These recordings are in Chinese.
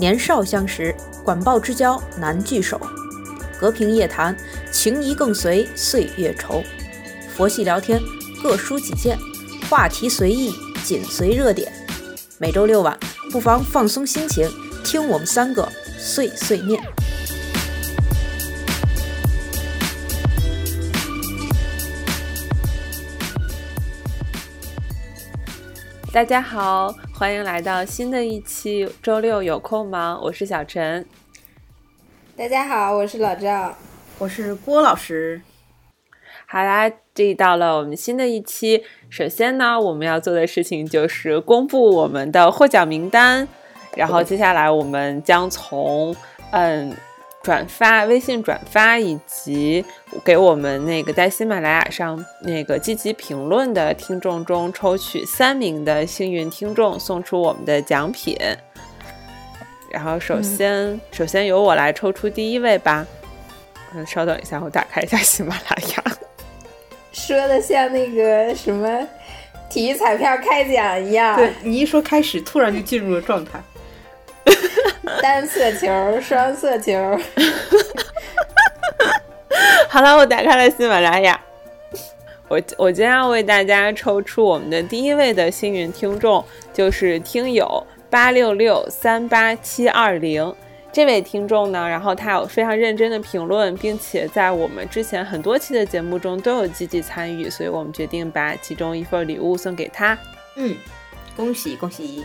年少相识，管鲍之交难聚首。隔屏夜谈，情谊更随岁月稠。佛系聊天，各抒己见，话题随意，紧随热点。每周六晚，不妨放松心情，听我们三个碎碎念。大家好，欢迎来到新的一期周六有空吗？我是小陈。大家好，我是老赵，我是郭老师。好啦，这到了我们新的一期。首先呢，我们要做的事情就是公布我们的获奖名单。然后接下来我们将从嗯。转发微信转发以及给我们那个在喜马拉雅上那个积极评论的听众中抽取三名的幸运听众，送出我们的奖品。然后首先，首先由我来抽出第一位吧。嗯，稍等一下，我打开一下喜马拉雅。说的像那个什么体育彩票开奖一样。对你一说开始，突然就进入了状态。单色球，双色球。好了，我打开了喜马拉雅，我我将要为大家抽出我们的第一位的幸运听众，就是听友八六六三八七二零这位听众呢。然后他有非常认真的评论，并且在我们之前很多期的节目中都有积极参与，所以我们决定把其中一份礼物送给他。嗯，恭喜恭喜！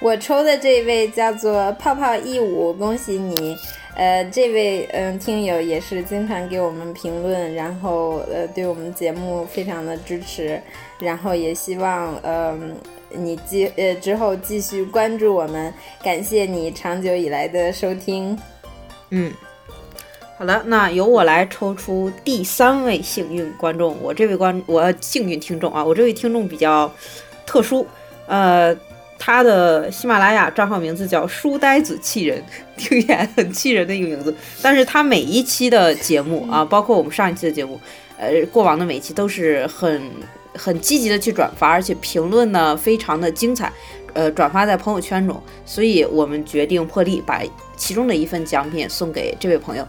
我抽的这位叫做泡泡一五，恭喜你！呃，这位嗯听友也是经常给我们评论，然后呃对我们节目非常的支持，然后也希望嗯你继呃之后继续关注我们，感谢你长久以来的收听。嗯，好了，那由我来抽出第三位幸运观众，我这位观我幸运听众啊，我这位听众比较特殊，呃。他的喜马拉雅账号名字叫书呆子气人，听起来很气人的一个名字。但是他每一期的节目啊，包括我们上一期的节目，呃，过往的每一期都是很很积极的去转发，而且评论呢非常的精彩，呃，转发在朋友圈中。所以我们决定破例把其中的一份奖品送给这位朋友。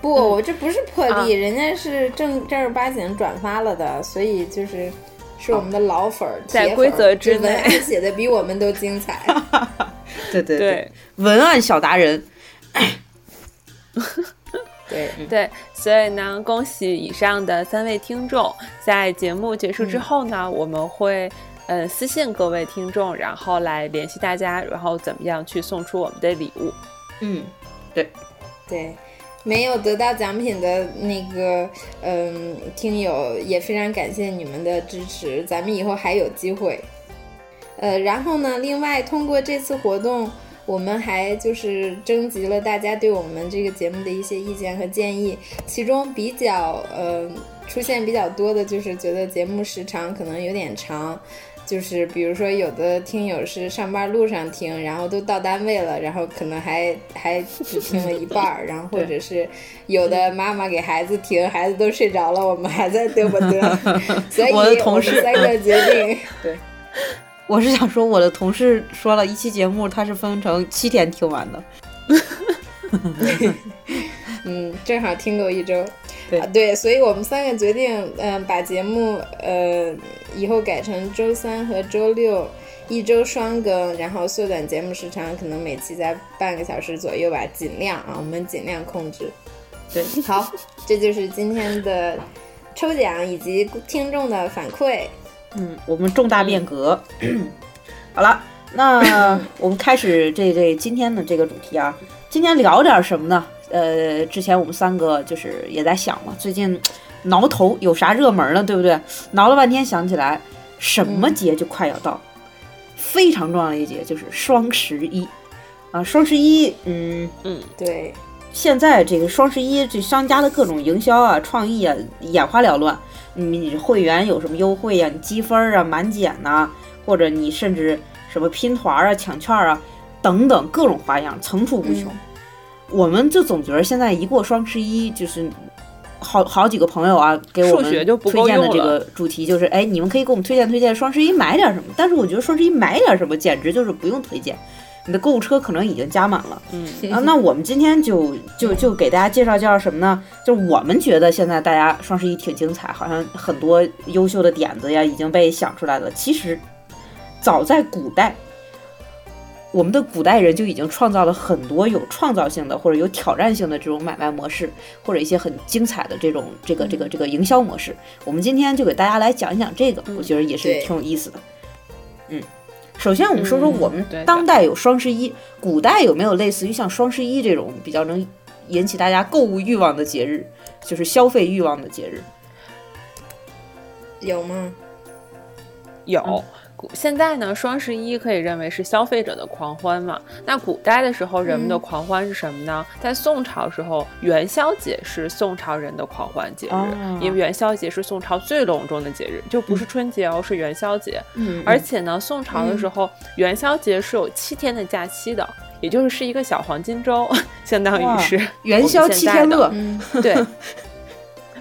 不，我这不是破例，人家是正正儿八经转发了的，所以就是。是我们的老粉儿，在规则之内写的比我们都精彩。对对对，文案小达人。对对，所以呢，恭喜以上的三位听众。在节目结束之后呢，我们会嗯私信各位听众，然后来联系大家，然后怎么样去送出我们的礼物。嗯，对对。没有得到奖品的那个，嗯，听友也非常感谢你们的支持，咱们以后还有机会。呃，然后呢，另外通过这次活动，我们还就是征集了大家对我们这个节目的一些意见和建议，其中比较呃出现比较多的就是觉得节目时长可能有点长。就是比如说，有的听友是上班路上听，然后都到单位了，然后可能还还只听了一半儿，然后或者是有的妈妈给孩子听，孩子都睡着了，我们还在嘚啵嘚。所以我的同事三个决定，对，我是想说，我的同事说了一期节目，他是分成七天听完的。嗯，正好听够一周。啊，对，所以我们三个决定，嗯，把节目，呃，以后改成周三和周六一周双更，然后缩短节目时长，可能每期在半个小时左右吧，尽量啊，我们尽量控制。对，好，这就是今天的抽奖以及听众的反馈。嗯，我们重大变革。好了，那我们开始这这今天的这个主题啊，今天聊点什么呢？呃，之前我们三个就是也在想嘛，最近挠头有啥热门的，对不对？挠了半天想起来，什么节就快要到，非常重要的一节就是双十一啊！双十一，嗯嗯，对，现在这个双十一这商家的各种营销啊、创意啊，眼花缭乱。你你会员有什么优惠呀？你积分啊、满减呐，或者你甚至什么拼团啊、抢券啊等等各种花样层出不穷。我们就总觉得现在一过双十一，就是好好几个朋友啊给我们推荐的这个主题就是，哎，你们可以给我们推荐推荐双十一买点什么。但是我觉得双十一买点什么简直就是不用推荐，你的购物车可能已经加满了。嗯啊，那我们今天就就就给大家介绍介绍什么呢？就是我们觉得现在大家双十一挺精彩，好像很多优秀的点子呀已经被想出来了。其实早在古代，我们的古代人就已经创造了很多有创造性的或者有挑战性的这种买卖模式，或者一些很精彩的这种这个这个这个营销模式。我们今天就给大家来讲一讲这个，我觉得也是挺有意思的。嗯，首先我们说说我们当代有双十一，古代有没有类似于像双十一这种比较能引起大家购物欲望的节日，就是消费欲望的节日？有吗？有。现在呢，双十一可以认为是消费者的狂欢嘛。那古代的时候，人们的嗯狂欢是什么呢？在宋朝时候，元宵节是宋朝人的狂欢节日，哦因为元宵节是宋朝最隆重的节日，就不是春节哦，是元宵节。嗯而且呢，宋朝的时候，元宵节是有七天的假期的，也就是是一个小黄金周，相当于是元宵七天乐，嗯，对，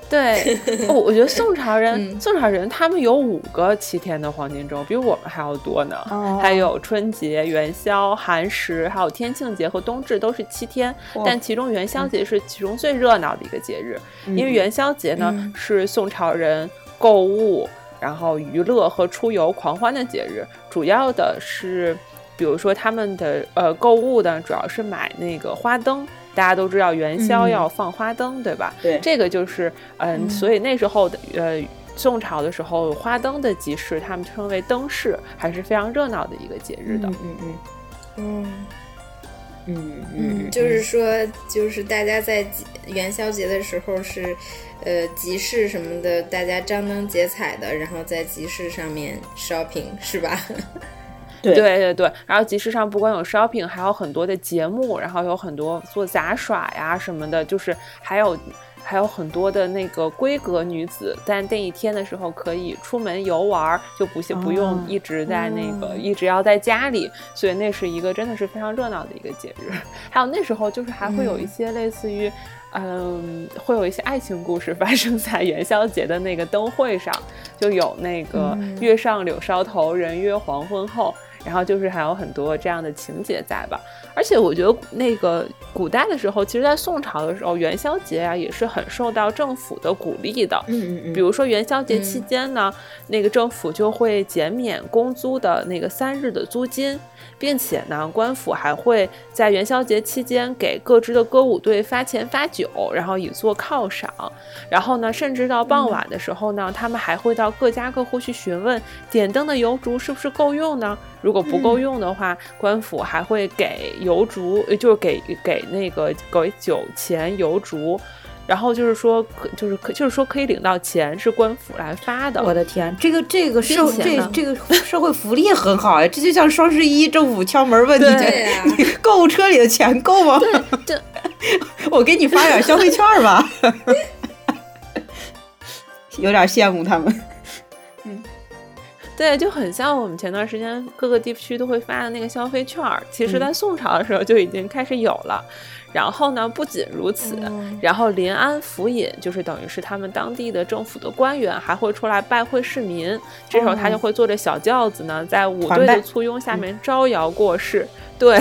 对，哦，我觉得宋朝人，嗯宋朝人他们有五个七天的黄金周，比我们还要多呢。哦还有春节、元宵、寒食，还有天庆节和冬至都是七天，哇但其中元宵节是其中最热闹的一个节日，嗯因为元宵节呢、嗯是宋朝人购物、然后娱乐和出游狂欢的节日，主要的是。比如说他们的呃购物呢，主要是买那个花灯，大家都知道元宵嗯要放花灯，对吧？对这个就是嗯，嗯所以那时候的呃宋朝的时候，花灯的集市，他们称为灯市，还是非常热闹的一个节日的。嗯嗯嗯嗯嗯嗯，就是说，就是大家在集元宵节的时候是，呃，集市什么的，大家张灯结彩的，然后在集市上面 shopping 是吧？对对对对，然后集市上不光有 shopping，还有很多的节目，然后有很多做杂耍呀什么的，就是还有还有很多的那个闺阁女子，在那一天的时候可以出门游玩儿，就不是不用哦一直在那个、哦一直要在家里，所以那是一个真的是非常热闹的一个节日。还有那时候就是还会有一嗯些类似于。嗯，会有一些爱情故事发生在元宵节的那个灯会上，就有那个嗯月上柳梢头，人约黄昏后，然后就是还有很多这样的情节在吧。而且我觉得那个古代的时候，其实，在宋朝的时候，元宵节啊也是很受到政府的鼓励的。嗯嗯，比如说元宵节期嗯间呢，那个政府就会减免公租的那个三日的租金，并且呢，官府还会在元宵节期间给各支的歌舞队发钱发酒，然后以作犒赏。然后呢，甚至到傍晚的时候呢，他们还会到各家各户去询问点灯的油烛是不是够用呢？如果不够用的话，官府还会给油烛，就是给给那个给酒钱油烛。然后就是说，可就是可就是说可以领到钱，是官府来发的。我的天，这个这个社这这个社会福利很好呀，这就像双十一政府敲门问你你购物车里的钱够吗？这我给你发点消费券吧，有点羡慕他们。嗯对，就很像我们前段时间各个地区都会发的那个消费券儿，其实嗯在宋朝的时候就已经开始有了。然后呢，不仅如此，嗯然后临安府尹就是等于是他们当地的政府的官员，还会出来拜会市民。这时候他就会坐着小轿子呢，在舞团拜队的簇拥下面招摇过市。对，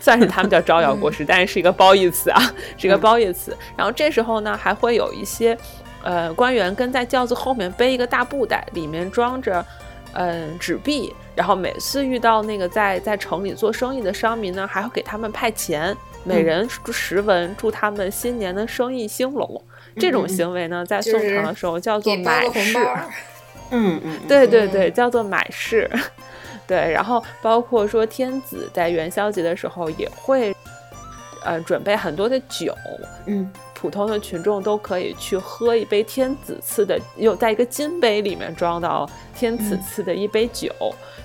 算是他们叫招摇过市，但是是一个褒义词啊，是一个嗯褒义词。然后这时候呢，还会有一些呃官员跟在轿子后面背一个大布袋，里面装着。嗯，纸币，然后每次遇到那个在在城里做生意的商民呢，还会给他们派钱，每嗯人十文，祝他们新年的生意兴隆。这种行为呢，在宋朝的时候叫做买市。嗯嗯，对对对，嗯叫做买市。对，然后包括说天子在元宵节的时候也会，呃，准备很多的酒，嗯普通的群众都可以去喝一杯天子赐的，又在一个金杯里面装到天子嗯赐的一杯酒。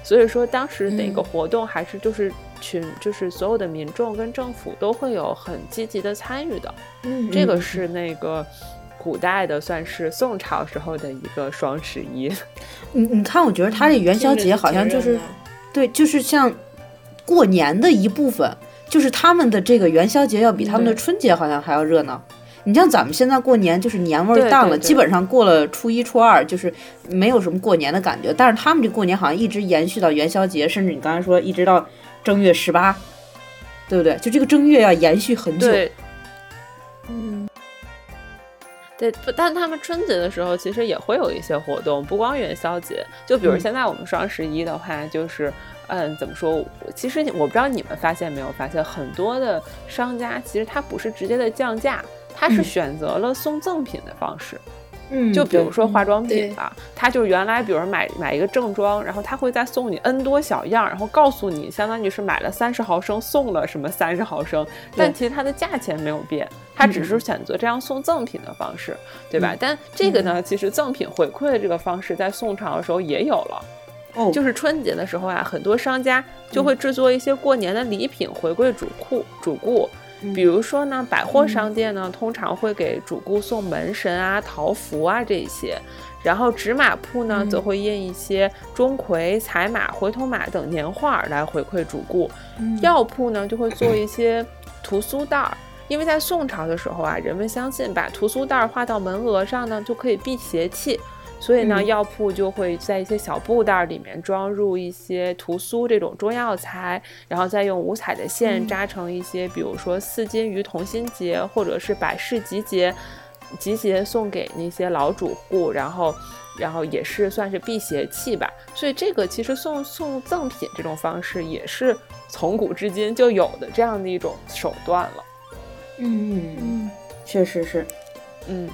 所以说，当时哪个嗯活动还是就是群，就是所有的民众跟政府都会有很积极的参与的。嗯，这个是那个古代的，算是宋朝时候的一个双十一。你 你看，我觉得他这元宵节好像就是对，就是像过年的一部分，就是他们的这个元宵节要比他们的春节好像还要热闹。你像咱们现在过年就是年味儿对淡了，对对基本上过了初一、初二，就是没有什么过年的感觉。但是他们这过年好像一直延续到元宵节，甚至你刚才说一直到正月十八，对不对？就这个正月要延续很久。对，嗯对，不，但他们春节的时候其实也会有一些活动，不光元宵节。就比如嗯现在我们双十一的话，就是，嗯，怎么说？其实我不知道你们发现没有发现，很多的商家其实他不是直接的降价，他是嗯选择了送赠品的方式。嗯，就比如说化妆品吧，它就是原来比如买买一个正装，然后它会再送你 N 多小样，然后告诉你，相当于是买了三十毫升送了什么三十毫升，但其实它的价钱没有变，它只是选择这样送赠品的方式，对吧？嗯？但这个呢，其实赠品回馈的这个方式在宋朝的时候也有了，哦，就是春节的时候啊，很多商家就会制作一些过年的礼品回馈主顾主顾。比如说呢，百货商店呢，通常会给主顾送门神啊、桃符啊这些，然后纸马铺呢，则会印一些钟馗、彩马、回头马等年画来回馈主顾。药铺呢，就会做一些屠苏袋儿，因为在宋朝的时候啊，人们相信把屠苏袋儿画到门额上呢，就可以避邪气。所以呢，嗯。药铺就会在一些小布袋儿里面装入一些屠苏这种中药材，然后再用五彩的线扎成一些，比如说四金鱼同心结，或者是百事集结，集结送给那些老主顾，然后，然后也是算是辟邪气吧。所以这个其实送送赠品这种方式，也是从古至今就有的这样的一种手段了。嗯，嗯，确实是，嗯，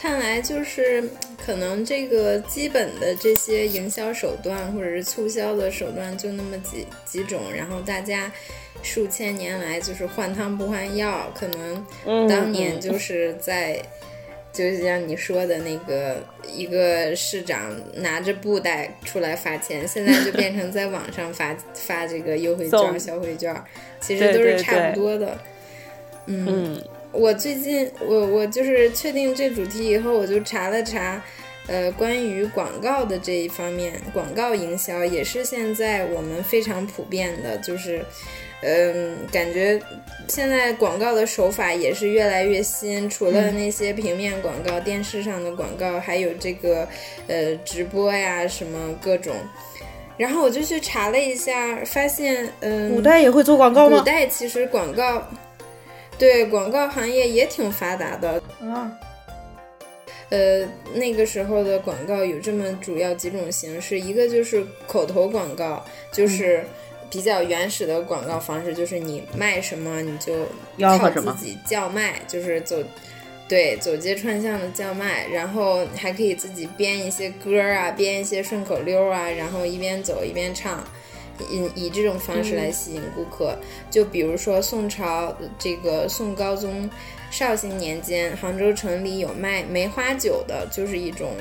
看来就是可能这个基本的这些营销手段或者是促销的手段就那么几几种，然后大家数千年来就是换汤不换药，可能嗯当年就是在。就是像你说的那个，一个市长拿着布袋出来发钱，现在就变成在网上发发这个优惠券、送消费券，其实都是差不多的。嗯，嗯我最近我我就是确定这主题以后，我就查了查，呃，关于广告的这一方面，广告营销也是现在我们非常普遍的，就是，嗯、感觉现在广告的手法也是越来越新，除了那些平面广告、电视上的广告，还有这个呃直播呀什么各种。然后我就去查了一下，发现，嗯，古代也会做广告古？代其实广告，对广告行业也挺发达的。啊，呃，那个时候的广告有这么主要几种形式，一个就是口头广告，就是比较原始的广告方式，就是你卖什么你就靠自己叫卖，就是走。对，走街串巷的叫卖，然后还可以自己编一些歌啊，编一些顺口溜啊，然后一边走一边唱，以以这种方式来吸引顾客。就比如说宋朝这个宋高宗绍兴年间，杭州城里有卖梅花酒的，就是一种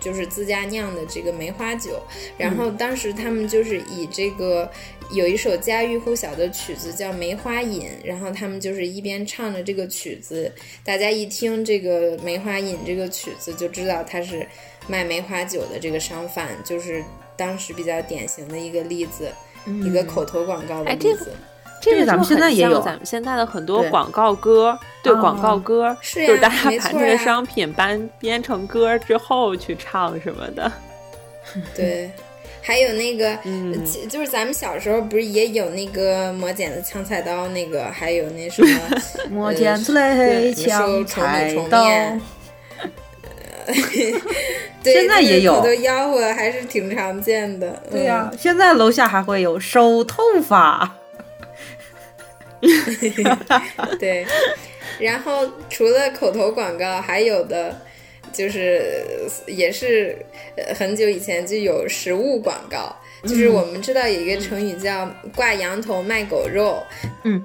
就是自家酿的这个梅花酒。然后当时他们就是以这个有一首家喻户晓的曲子叫《梅花引》，然后他们就是一边唱着这个曲子，大家一听这个《梅花引》这个曲子，就知道他是卖梅花酒的这个商贩，就是当时比较典型的一个例子，一个口头广告的哎这个例子。这个咱们现在也有咱们现在的很多广告歌，对哦广告歌，就是大家没把这个商品编编成歌之后去唱什么的。对，还有那个，嗯就是咱们小时候不是也有那个磨剪子抢菜刀那个，还有那什么 磨剪子抢菜刀。对，现在也有口头吆喝还是挺常见的。对呀、现在楼下还会有收头发。嗯、对。然后除了口头广告，还有的就是也是呃很久以前就有食物广告，就是我们知道有一个成语叫“挂羊头卖狗肉”。嗯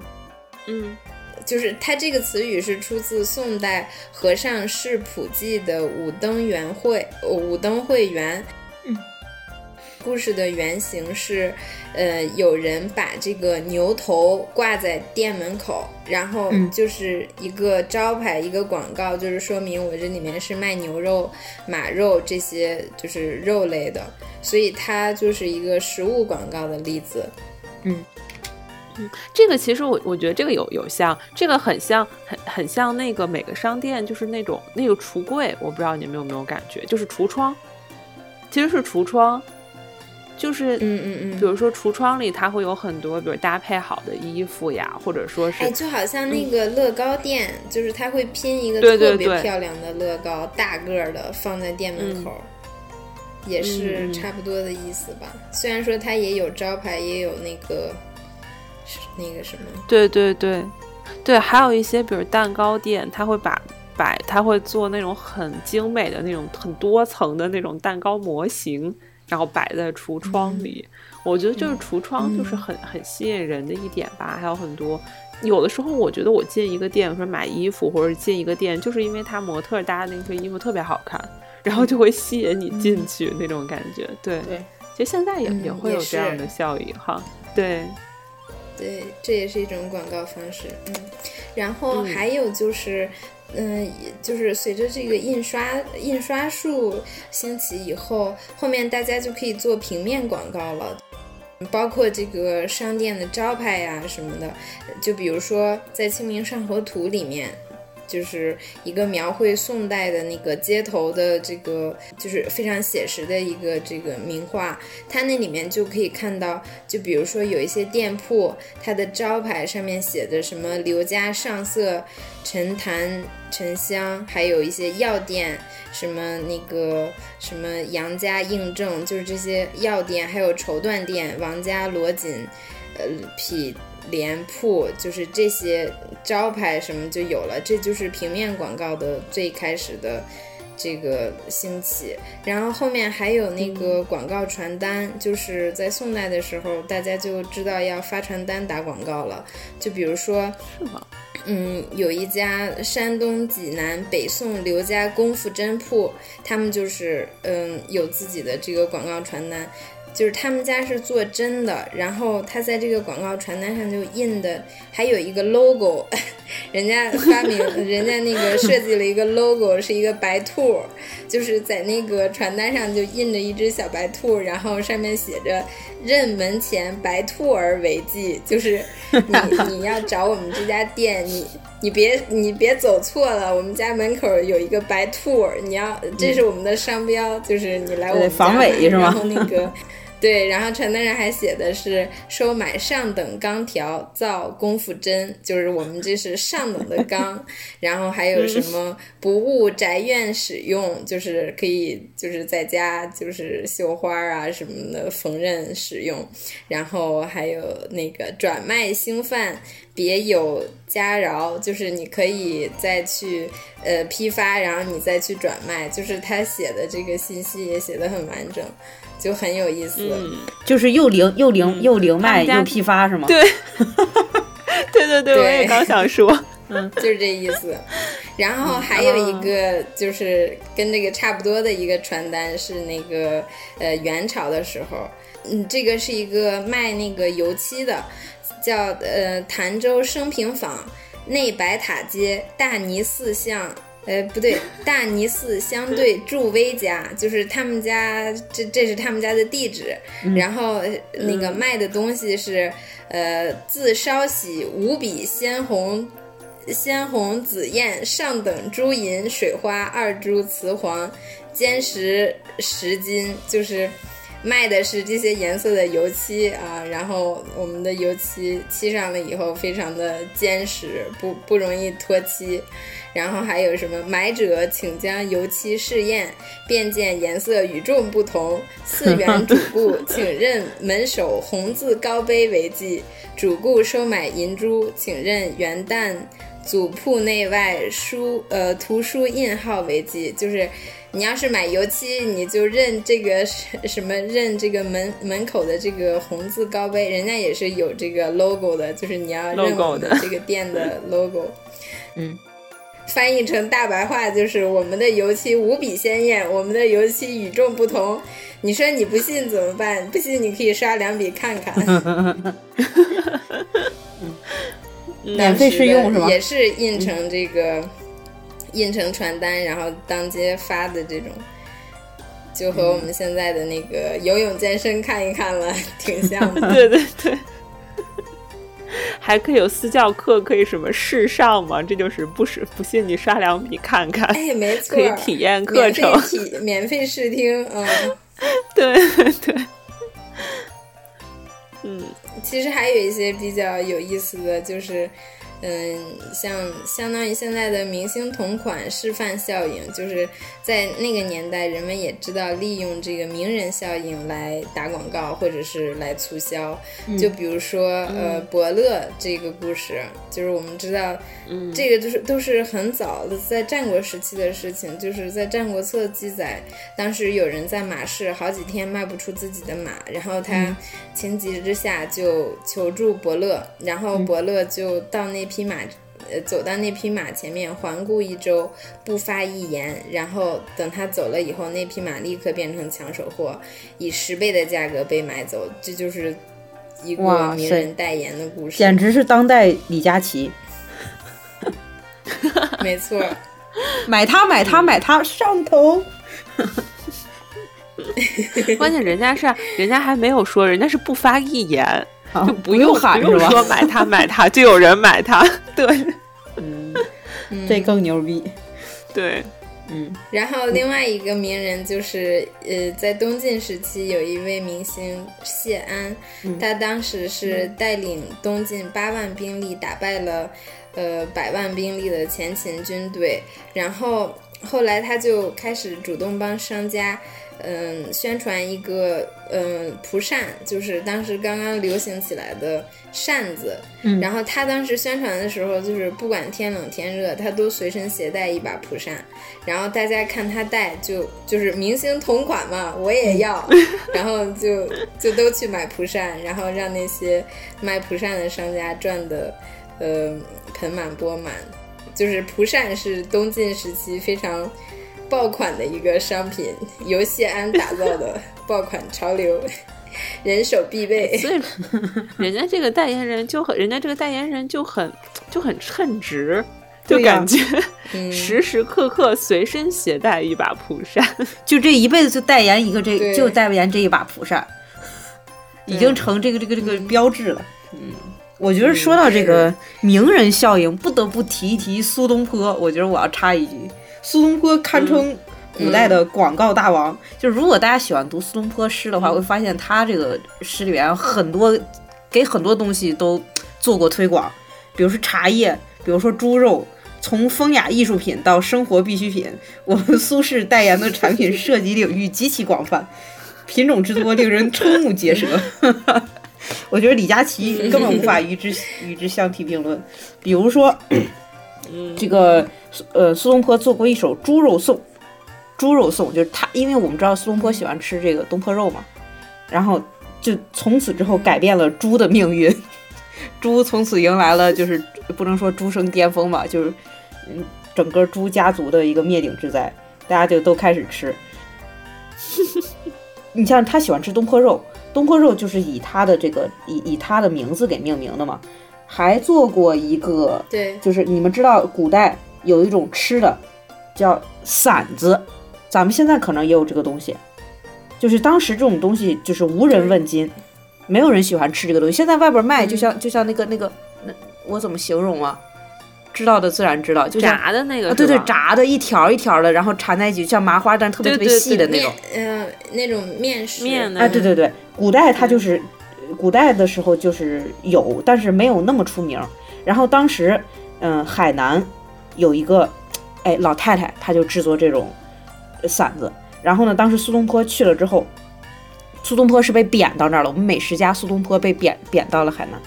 嗯就是它这个词语是出自宋代和尚释普记的《五灯圆会》呃《武登会元》。嗯，故事的原型是，呃，有人把这个牛头挂在店门口，然后嗯就是一个招牌、一个广告，就是说明我这里面是卖牛肉、马肉这些就是肉类的，所以它就是一个食物广告的例子。这个其实我我觉得这个有有像，这个很像很很像那个每个商店就是那种那个橱柜，我不知道你们有没有感觉，就是橱窗，其实是橱窗，就是嗯嗯嗯，比如说橱窗里它会有很多，比如搭配好的衣服呀，或者说是哎，就好像那个乐高店，就是它会拼一个特别漂亮的乐高，大个儿的放在店门口，也是差不多的意思吧。虽然说它也有招牌，也有那个是那个什么，对对对对，还有一些比如蛋糕店，他会把摆，他会做那种很精美的那种很多层的那种蛋糕模型，然后摆在橱窗里。我觉得就是橱窗就是很、很吸引人的一点吧，还有很多。有的时候，我觉得我进一个店，说买衣服，或者进一个店，就是因为他模特搭的那身衣服特别好看，然后就会吸引你进去、那种感觉。对，对，其实现在也、嗯也会有这样的效益哈。对，对，这也是一种广告方式。嗯，然后嗯还有就是。嗯，也就是随着这个印刷印刷术兴起以后，后面大家就可以做平面广告了。包括这个商店的招牌呀、什么的，就比如说在《清明上河图》里面，就是一个描绘宋代的那个街头的这个，就是非常写实的一个这个名画。它那里面就可以看到，就比如说有一些店铺，它的招牌上面写的什么刘家上色、陈坛、沉香，还有一些药店，什么那个什么杨家印证，就是这些药店，还有绸缎店，王家罗锦，呃匹莲铺，就是这些招牌什么就有了，这就是平面广告的最开始的。这个兴起，然后后面还有那个广告传单，就是在宋代的时候，大家就知道要发传单打广告了。就比如说，是吗？嗯，有一家山东济南北宋刘家功夫针铺，他们就是嗯有自己的这个广告传单，就是他们家是做真的，然后他在这个广告传单上就印的还有一个 logo，人家发明，人家那个设计了一个 logo，是一个白兔，就是在那个传单上就印着一只小白兔，然后上面写着“任门前白兔儿为记”，就是 你你要找我们这家店，你你别你别走错了，我们家门口有一个白兔儿，你要这是我们的商标，就是你来我们家防伪是吗然后那个。对，然后传单上还写的是收买上等钢条造功夫针，就是我们这是上等的钢，然后还有什么不误宅院使用，就是可以就是在家就是绣花啊什么的缝纫使用，然后还有那个转卖兴贩。别有佳饶，就是你可以再去呃批发，然后你再去转卖，就是他写的这个信息也写的很完整，就很有意思。嗯，就是又零又零、嗯又零卖又批发是吗？对，对对对，我也对刚想说，嗯就是这意思。然后还有一个就是跟这个差不多的一个传单是那个呃元朝的时候，嗯，这个是一个卖那个油漆的，叫呃潭州升平坊内白塔街大尼寺巷。呃，不对，大尼寺相对祝威家，就是他们家，这这是他们家的地址。然后呃那个卖的东西是，呃，自烧洗无比鲜红鲜红紫燕上等朱银水花二株雌黄，坚实十斤，就是卖的是这些颜色的油漆啊。然后我们的油漆漆上了以后非常的坚实，不不容易脱漆。然后还有什么买者请将油漆试验，便见颜色与众不同。四元主顾请认门首红字高碑为记，主顾收买银珠，请认元旦祖铺内外书呃图书印号为记，就是你要是买油漆，你就认这个什 什么认这个门门口的这个红字高碑，人家也是有这个 logo 的，就是你要认我们的这个店的 logo。嗯，翻译成大白话就是我们的油漆无比鲜艳，我们的油漆与众不同。你说你不信怎么办？不信你可以刷两笔看看。免费试用是吗？也是印成这个，印成传单，然后当街发的这种，就和我们现在的那个游泳健身看一看了，挺像的。对对对。还可以有私教课，可以什么试上嘛？这就是不是不信你刷两笔看看，哎，没错，可以体验课程，免费体免费试听，嗯，对对。嗯，其实还有一些比较有意思的就是。嗯，像相当于现在的明星同款示范效应，就是在那个年代，人们也知道利用这个名人效应来打广告或者是来促销。就比如说，呃，伯乐这个故事，就是我们知道，嗯，这个就是都是很早的在战国时期的事情，就是在《战国策》记载，当时有人在马市好几天卖不出自己的马，然后他情急之下就求助伯乐，然后伯乐就到那。匹马，呃，走到那匹马前面环顾一周，不发一言。然后等他走了以后，那匹马立刻变成抢手货，以十倍的价格被买走。这就是一个名人代言的故事，简直是当代李佳琦。没错，买它，买它，买它，上头。关键人家是，人家还没有说，人家是不发一言。就不用喊是吧？说买它买它，就有人买它。对，嗯，这更牛逼。对，嗯。然后另外一个名人就是呃，在东晋时期有一位明星谢安，他当时是带领东晋八万兵力打败了呃百万兵力的前秦军队，然后后来他就开始主动帮商家。嗯，宣传一个嗯蒲扇，就是当时刚刚流行起来的扇子。嗯，然后他当时宣传的时候，就是不管天冷天热，他都随身携带一把蒲扇。然后大家看他戴，就就是明星同款嘛，我也要。然后就就都去买蒲扇，然后让那些卖蒲扇的商家赚的呃盆满钵满。就是蒲扇是东晋时期非常。爆款的一个商品，由谢安打造的爆款潮流，人手必备。所以，人家这个代言人就很，人家这个代言人就很就很称职，就感觉 时时刻刻随身携带一把蒲扇，就这一辈子就代言一个这就代言这一把蒲扇，已经成这个这个这个标志了。嗯，我觉得说到这个名人效应，不得不提一提苏东坡。我觉得我要插一句。苏东坡堪称古代的广告大王。就如果大家喜欢读苏东坡诗的话，会发现他这个诗里面很多给很多东西都做过推广，比如说茶叶，比如说猪肉，从风雅艺术品到生活必需品，我们苏轼代言的产品涉及领域极其广泛，品种之多令人瞠目结舌。我觉得李佳琦根本无法与之与之相提并论。比如说，这个。呃，苏东坡做过一首《猪肉颂》，猪肉颂就是他，因为我们知道苏东坡喜欢吃这个东坡肉嘛，然后就从此之后改变了猪的命运，猪从此迎来了就是不能说猪生巅峰吧，就是嗯，整个猪家族的一个灭顶之灾，大家就都开始吃。你像他喜欢吃东坡肉，东坡肉就是以他的这个以以他的名字给命名的嘛，还做过一个，对，就是你们知道古代。有一种吃的叫馓子，咱们现在可能也有这个东西，就是当时这种东西就是无人问津，没有人喜欢吃这个东西。现在外边卖，就像就像那个那个那我怎么形容啊？知道的自然知道，就炸的那个，对对，炸的一条一条的，然后缠在一起，像麻花，但特别特别细的那种，嗯，那种面食面哎，对对对，古代它就是古代的时候就是有，但是没有那么出名。然后当时嗯，海南。有一个，哎，老太太，她就制作这种馓子。然后呢，当时苏东坡去了之后，苏东坡是被贬到那儿了。我们美食家苏东坡被贬贬到了海南，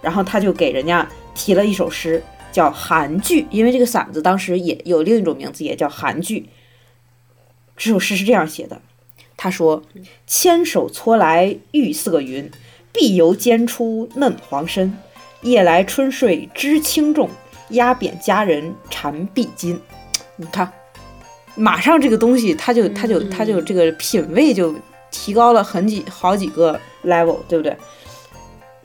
然后他就给人家提了一首诗，叫《韩剧》，因为这个馓子当时也有另一种名字，也叫韩剧。这首诗是这样写的，他说：“千手搓来玉色云，碧油煎出嫩黄身。夜来春睡知轻重。”压扁佳人缠臂巾，你看，马上这个东西，它就它就它就这个品味就提高了很几好几个 level，对不对？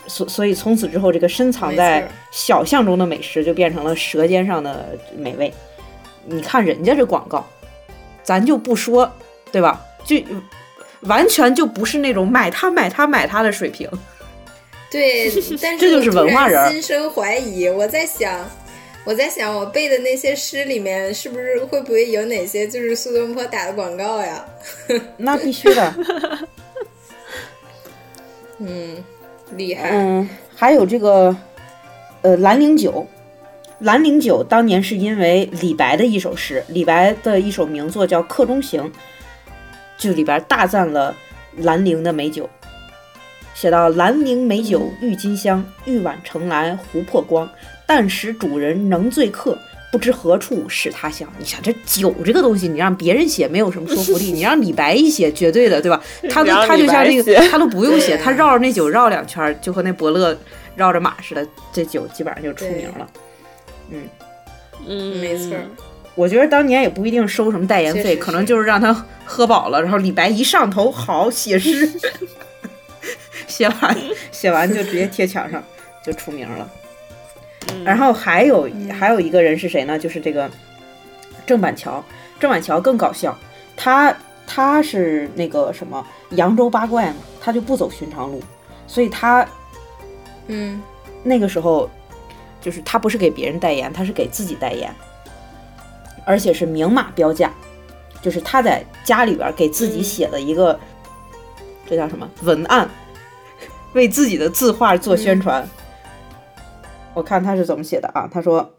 所所以从此之后，这个深藏在小巷中的美食就变成了舌尖上的美味。你看人家这广告，咱就不说，对吧？就完全就不是那种买它买它买它的水平。对，但是这就是文化人。心生怀疑，我在想。我在想，我背的那些诗里面，是不是会不会有哪些就是苏东坡打的广告呀？那必须的。嗯，厉害。嗯，还有这个呃兰陵酒，兰陵酒当年是因为李白的一首诗，李白的一首名作叫《客中行》，就里边大赞了兰陵的美酒，写到兰陵美酒郁金香，玉碗盛来琥珀光，但使主人能醉客。不知何处使他乡？你想这酒这个东西，你让别人写没有什么说服力，你让李白一写，绝对的，对吧？他都他就像那个，他都不用写，他绕着那酒绕两圈，就和那伯乐绕着马似的，这酒基本上就出名了。嗯嗯，没错。我觉得当年也不一定收什么代言费，可能就是让他喝饱了，然后李白一上头，好写诗，写完写完就直接贴墙上，就出名了。然后还有还有一个人是谁呢？就是这个郑板桥。郑板桥更搞笑，他他是那个什么扬州八怪嘛，他就不走寻常路，所以他嗯。那个时候就是他不是给别人代言，他是给自己代言，而且是明码标价，就是他在家里边给自己写了一个这叫什么？文案，为自己的字画做宣传。我看他是怎么写的啊？他说：“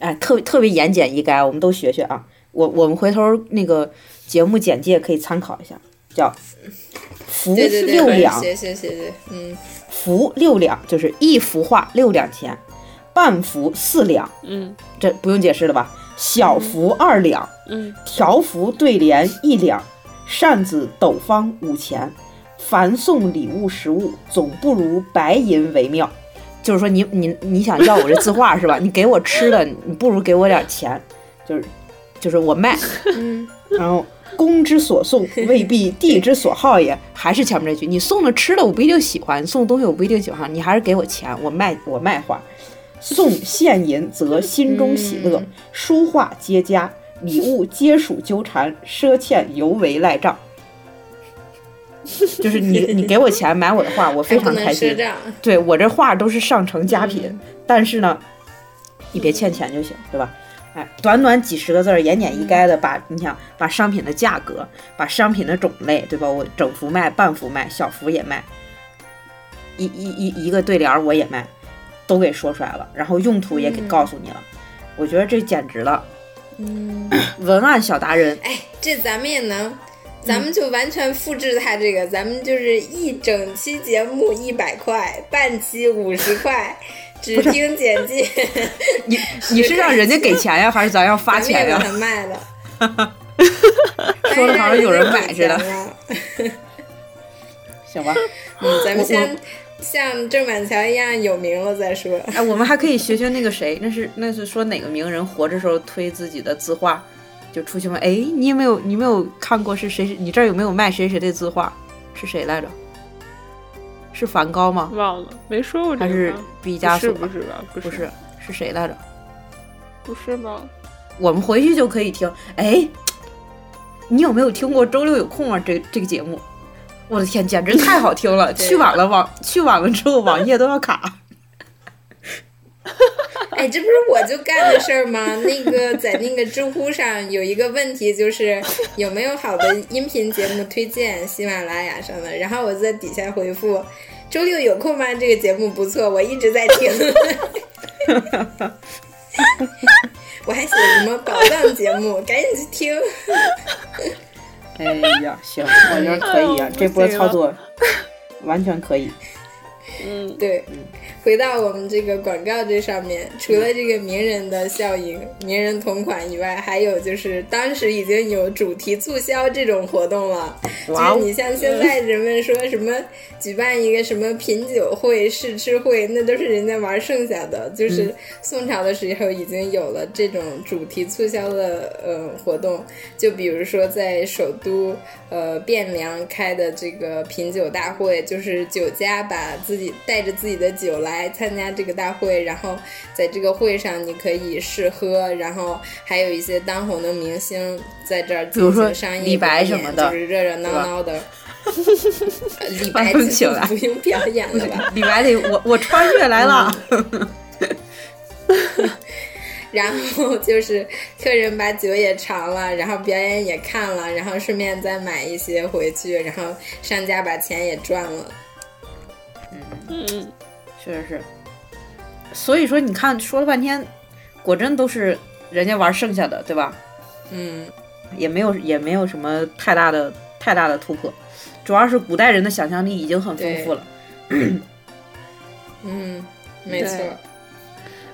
哎，特特别言简意赅，我们都学学啊。我我们回头那个节目简介可以参考一下，叫‘福六两’，谢谢谢谢，嗯，福六两就是一幅画六两钱，半幅四两，嗯，这不用解释了吧？小幅二两，嗯，条幅对联一两，扇子斗方五钱，凡送礼物实物，总不如白银为妙。”就是说，你你你想要我这字画是吧？你给我吃的，你不如给我点钱，就是就是我卖，然后公之所送未必 地之所好也，还是前面这句，你送的吃的我不一定喜欢，你送的东西我不一定喜欢，你还是给我钱，我卖我卖画，送现银则心中喜乐，书画皆佳，礼物皆属纠缠，赊欠尤为赖账。就是你，你给我钱买我的画，我非常开心。对我这画都是上乘佳品，但是呢，你别欠钱就行，对吧？哎，短短几十个字儿，言简意赅的把你想把商品的价格、把商品的种类，对吧？我整幅卖、半幅卖、小幅也卖，一一一一个对联我也卖，都给说出来了，然后用途也给告诉你了。我觉得这简直了，嗯，文案小达人。哎，这咱们也能。咱们就完全复制他这个，咱们就是一整期节目一百块，半期五十块，只听简介。你你是让人家给钱呀，还是咱要发钱呀？卖了。说的好像有人买似的。行吧，嗯，咱们先像郑板桥一样有名了再说。哎，我们还可以学学那个谁，那是那是说哪个名人活着时候推自己的字画。就出去问，哎，你有没有你没有看过是谁？你这儿有没有卖谁谁的字画？是谁来着？是梵高吗？忘了，没说过。还是毕加索？不是吧？不是，是谁来着？不是吧？我们回去就可以听。哎，你有没有听过周六有空啊？这这个节目，我的天，简直太好听了！去晚了网去晚了之后，网页都要卡。哎，这不是我就干的事儿吗？那个在那个知乎上有一个问题，就是有没有好的音频节目推荐喜马拉雅上的？然后我在底下回复：周六有空吗？这个节目不错，我一直在听。我还写什么宝藏节目？赶紧去听。哎呀，行，我觉得可以啊，这波操作完全可以。嗯，对，回到我们这个广告这上面，除了这个名人的效应、名人同款以外，还有就是当时已经有主题促销这种活动了。就是你像现在人们说什么举办一个什么品酒会、试吃会，那都是人家玩剩下的。就是宋朝的时候已经有了这种主题促销的呃活动，就比如说在首都呃汴梁开的这个品酒大会，就是酒家把自己带着自己的酒来参加这个大会，然后在这个会上你可以试喝，然后还有一些当红的明星在这儿进行商业表演，就是热热闹闹的。李白不用表演了吧？李白得我我穿越来了。然后就是客人把酒也尝了，然后表演也看了，然后顺便再买一些回去，然后商家把钱也赚了。嗯，嗯，确实是。所以说，你看说了半天，果真都是人家玩剩下的，对吧？嗯，也没有也没有什么太大的太大的突破，主要是古代人的想象力已经很丰富了。嗯，没错。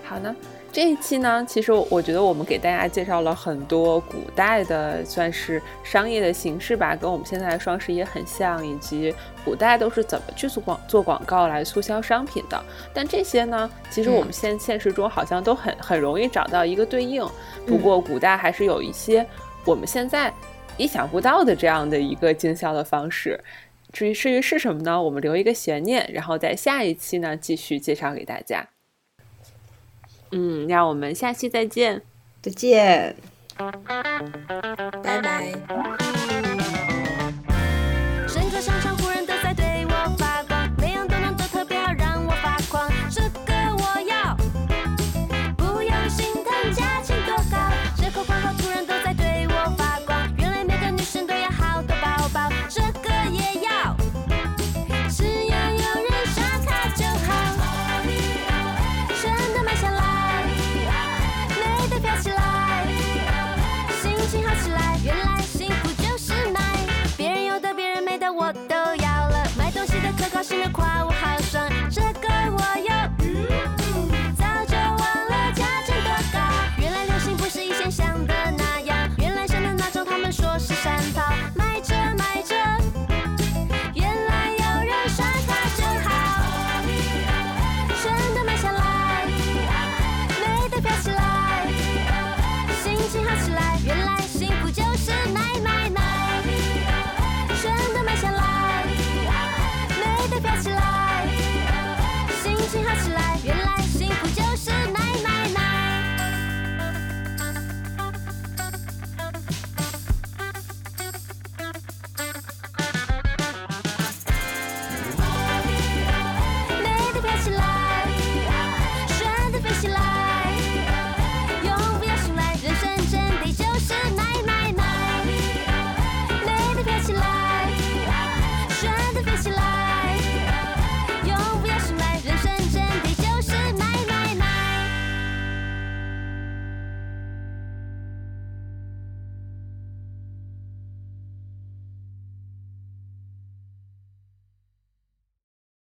好呢，这一期呢，其实我觉得我们给大家介绍了很多古代的算是商业的形式吧，跟我们现在的双十一很像，以及古代都是怎么去做广做广告来促销商品的。但这些呢，其实我们现现实中好像都很很容易找到一个对应。不过古代还是有一些我们现在意想不到的这样的一个经销的方式。至于至于是什么呢？我们留一个悬念，然后在下一期呢继续介绍给大家。嗯，让我们下期再见，再见，拜拜。